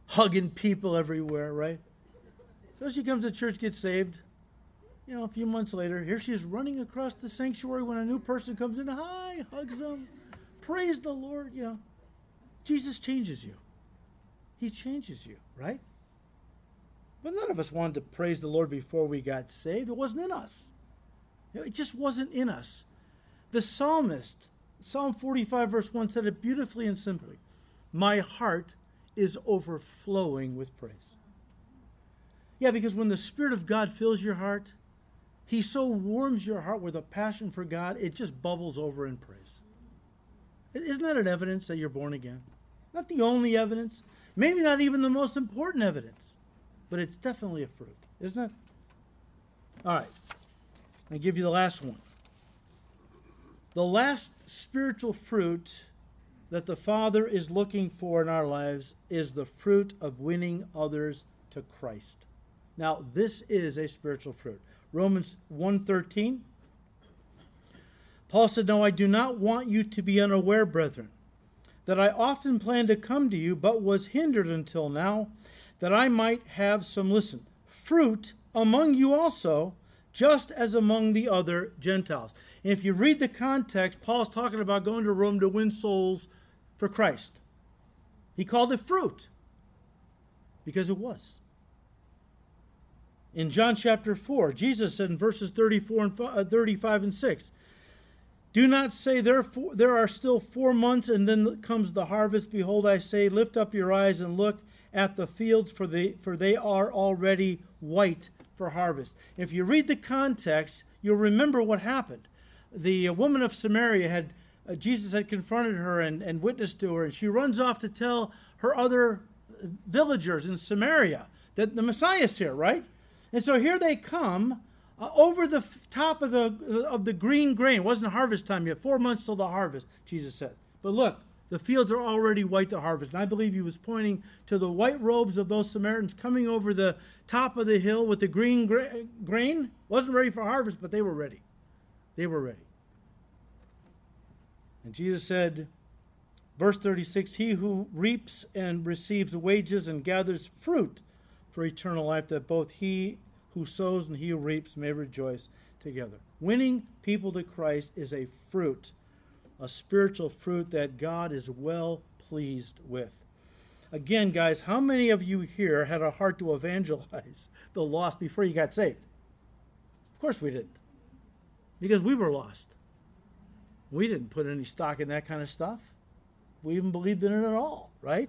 hugging people everywhere, right? So she comes to church, gets saved. You know, a few months later, here she is running across the sanctuary when a new person comes in. Hi, hugs them. Praise the Lord. You know, Jesus changes you. He changes you, right? But none of us wanted to praise the Lord before we got saved. It wasn't in us. It just wasn't in us. The psalmist, Psalm 45, verse 1, said it beautifully and simply My heart is overflowing with praise. Yeah, because when the Spirit of God fills your heart, He so warms your heart with a passion for God, it just bubbles over in praise. Isn't that an evidence that you're born again? Not the only evidence, maybe not even the most important evidence, but it's definitely a fruit, isn't it? All right. I give you the last one. The last spiritual fruit that the Father is looking for in our lives is the fruit of winning others to Christ. Now, this is a spiritual fruit. Romans 1:13 Paul said, "No, I do not want you to be unaware, brethren, that I often planned to come to you, but was hindered until now, that I might have some listen, fruit among you also, just as among the other Gentiles. And if you read the context, Paul's talking about going to Rome to win souls for Christ. He called it fruit because it was. In John chapter 4, Jesus said in verses 34 and uh, 35 and 6, do not say, Therefore, there are still four months, and then comes the harvest. Behold, I say, Lift up your eyes and look at the fields, for they, for they are already white for harvest. If you read the context, you'll remember what happened. The woman of Samaria had, uh, Jesus had confronted her and, and witnessed to her, and she runs off to tell her other villagers in Samaria that the Messiah is here, right? And so here they come uh, over the f- top of the of the green grain. It wasn't harvest time yet. Four months till the harvest, Jesus said. But look, the fields are already white to harvest. And I believe he was pointing to the white robes of those Samaritans coming over the top of the hill with the green gra- grain. Wasn't ready for harvest, but they were ready. They were ready. And Jesus said, verse 36 He who reaps and receives wages and gathers fruit for eternal life, that both he who sows and he who reaps may rejoice together. Winning people to Christ is a fruit a spiritual fruit that God is well pleased with. Again, guys, how many of you here had a heart to evangelize the lost before you got saved? Of course we didn't. Because we were lost. We didn't put any stock in that kind of stuff. We even believed in it at all, right?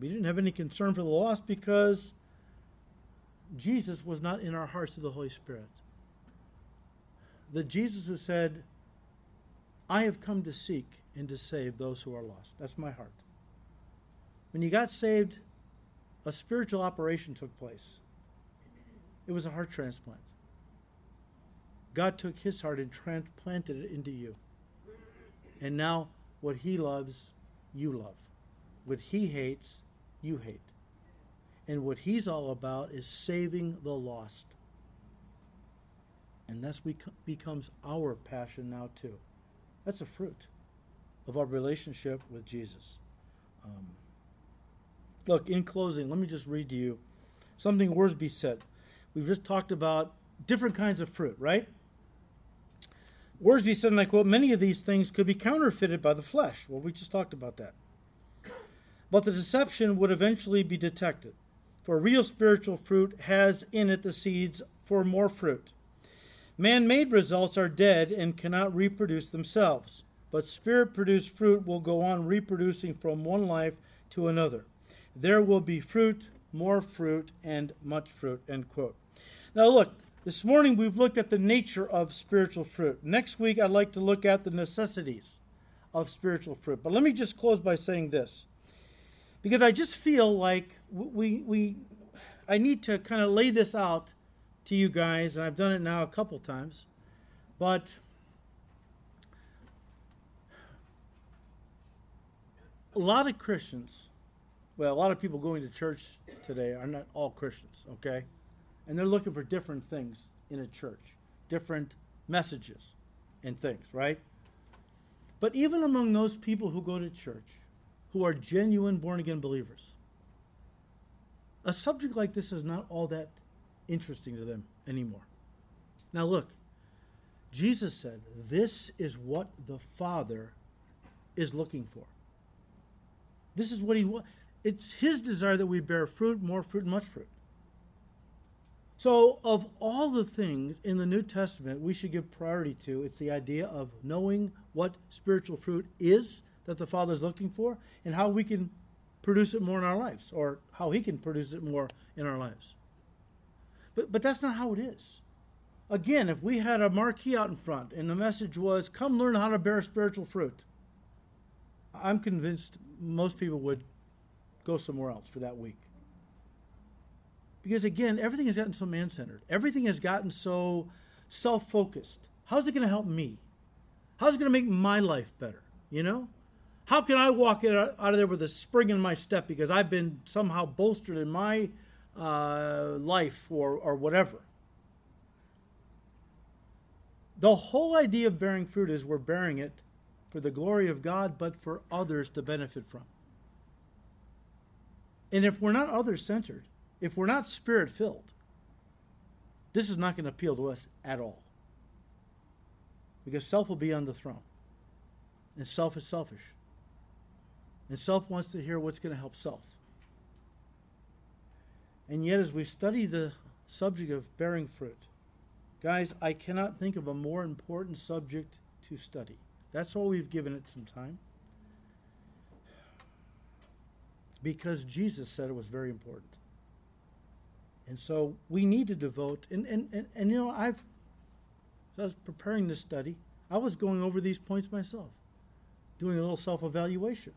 We didn't have any concern for the lost because Jesus was not in our hearts of the Holy Spirit. The Jesus who said, I have come to seek and to save those who are lost. That's my heart. When you got saved, a spiritual operation took place. It was a heart transplant. God took his heart and transplanted it into you. And now, what he loves, you love. What he hates, you hate. And what he's all about is saving the lost. And that becomes our passion now, too. That's a fruit of our relationship with Jesus. Um, look, in closing, let me just read to you something Wiersbe said. We've just talked about different kinds of fruit, right? Wiersbe said, and I quote, many of these things could be counterfeited by the flesh. Well, we just talked about that. But the deception would eventually be detected. For real spiritual fruit has in it the seeds for more fruit. Man made results are dead and cannot reproduce themselves, but spirit produced fruit will go on reproducing from one life to another. There will be fruit, more fruit, and much fruit. End quote. Now, look, this morning we've looked at the nature of spiritual fruit. Next week I'd like to look at the necessities of spiritual fruit. But let me just close by saying this. Because I just feel like we, we I need to kind of lay this out to you guys, and I've done it now a couple times. But a lot of Christians, well, a lot of people going to church today are not all Christians, okay? and they're looking for different things in a church, different messages and things, right? But even among those people who go to church, who are genuine born again believers, a subject like this is not all that interesting to them anymore. Now, look, Jesus said, This is what the Father is looking for. This is what He wants. It's His desire that we bear fruit, more fruit, much fruit. So, of all the things in the New Testament we should give priority to, it's the idea of knowing what spiritual fruit is that the Father is looking for and how we can produce it more in our lives or how He can produce it more in our lives. But, but that's not how it is. Again, if we had a marquee out in front and the message was, Come learn how to bear spiritual fruit, I'm convinced most people would go somewhere else for that week. Because again, everything has gotten so man centered. Everything has gotten so self focused. How's it going to help me? How's it going to make my life better? You know? How can I walk out of there with a spring in my step because I've been somehow bolstered in my uh, life or, or whatever? The whole idea of bearing fruit is we're bearing it for the glory of God, but for others to benefit from. And if we're not other centered, if we're not spirit filled, this is not going to appeal to us at all. Because self will be on the throne. And self is selfish. And self wants to hear what's going to help self. And yet, as we study the subject of bearing fruit, guys, I cannot think of a more important subject to study. That's why we've given it some time. Because Jesus said it was very important. And so we need to devote, and, and, and, and you know, I've, as I was preparing this study, I was going over these points myself, doing a little self evaluation.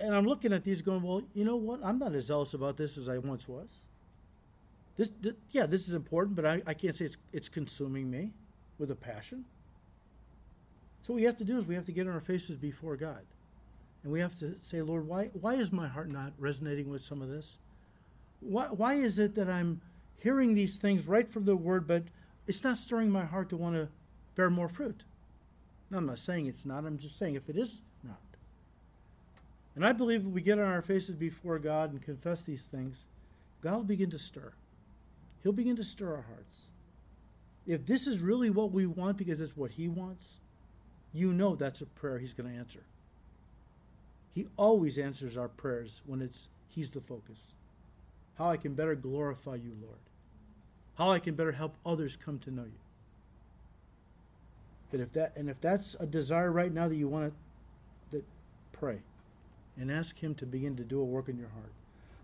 And I'm looking at these going, well, you know what? I'm not as zealous about this as I once was. This, this yeah, this is important, but I, I can't say it's, it's consuming me with a passion. So what we have to do is we have to get on our faces before God. And we have to say, Lord, why, why is my heart not resonating with some of this? why, why is it that I'm hearing these things right from the word, but it's not stirring my heart to want to bear more fruit? Now, I'm not saying it's not, I'm just saying if it is. And I believe if we get on our faces before God and confess these things, God will begin to stir. He'll begin to stir our hearts. If this is really what we want because it's what He wants, you know that's a prayer He's going to answer. He always answers our prayers when it's He's the focus how I can better glorify you, Lord, how I can better help others come to know you. But if that and if that's a desire right now that you want to that pray and ask him to begin to do a work in your heart.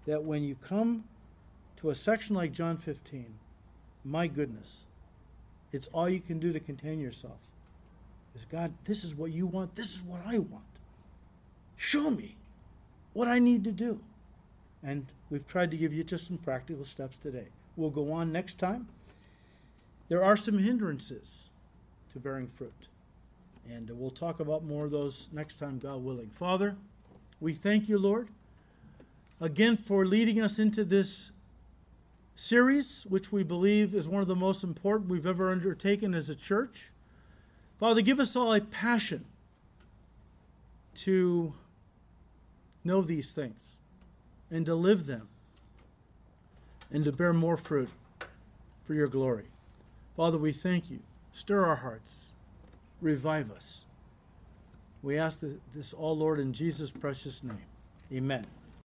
That when you come to a section like John 15, my goodness, it's all you can do to contain yourself. Is God, this is what you want, this is what I want. Show me what I need to do. And we've tried to give you just some practical steps today. We'll go on next time. There are some hindrances to bearing fruit. And we'll talk about more of those next time, God willing. Father, we thank you, Lord, again for leading us into this series, which we believe is one of the most important we've ever undertaken as a church. Father, give us all a passion to know these things and to live them and to bear more fruit for your glory. Father, we thank you. Stir our hearts, revive us. We ask this all, Lord, in Jesus' precious name. Amen.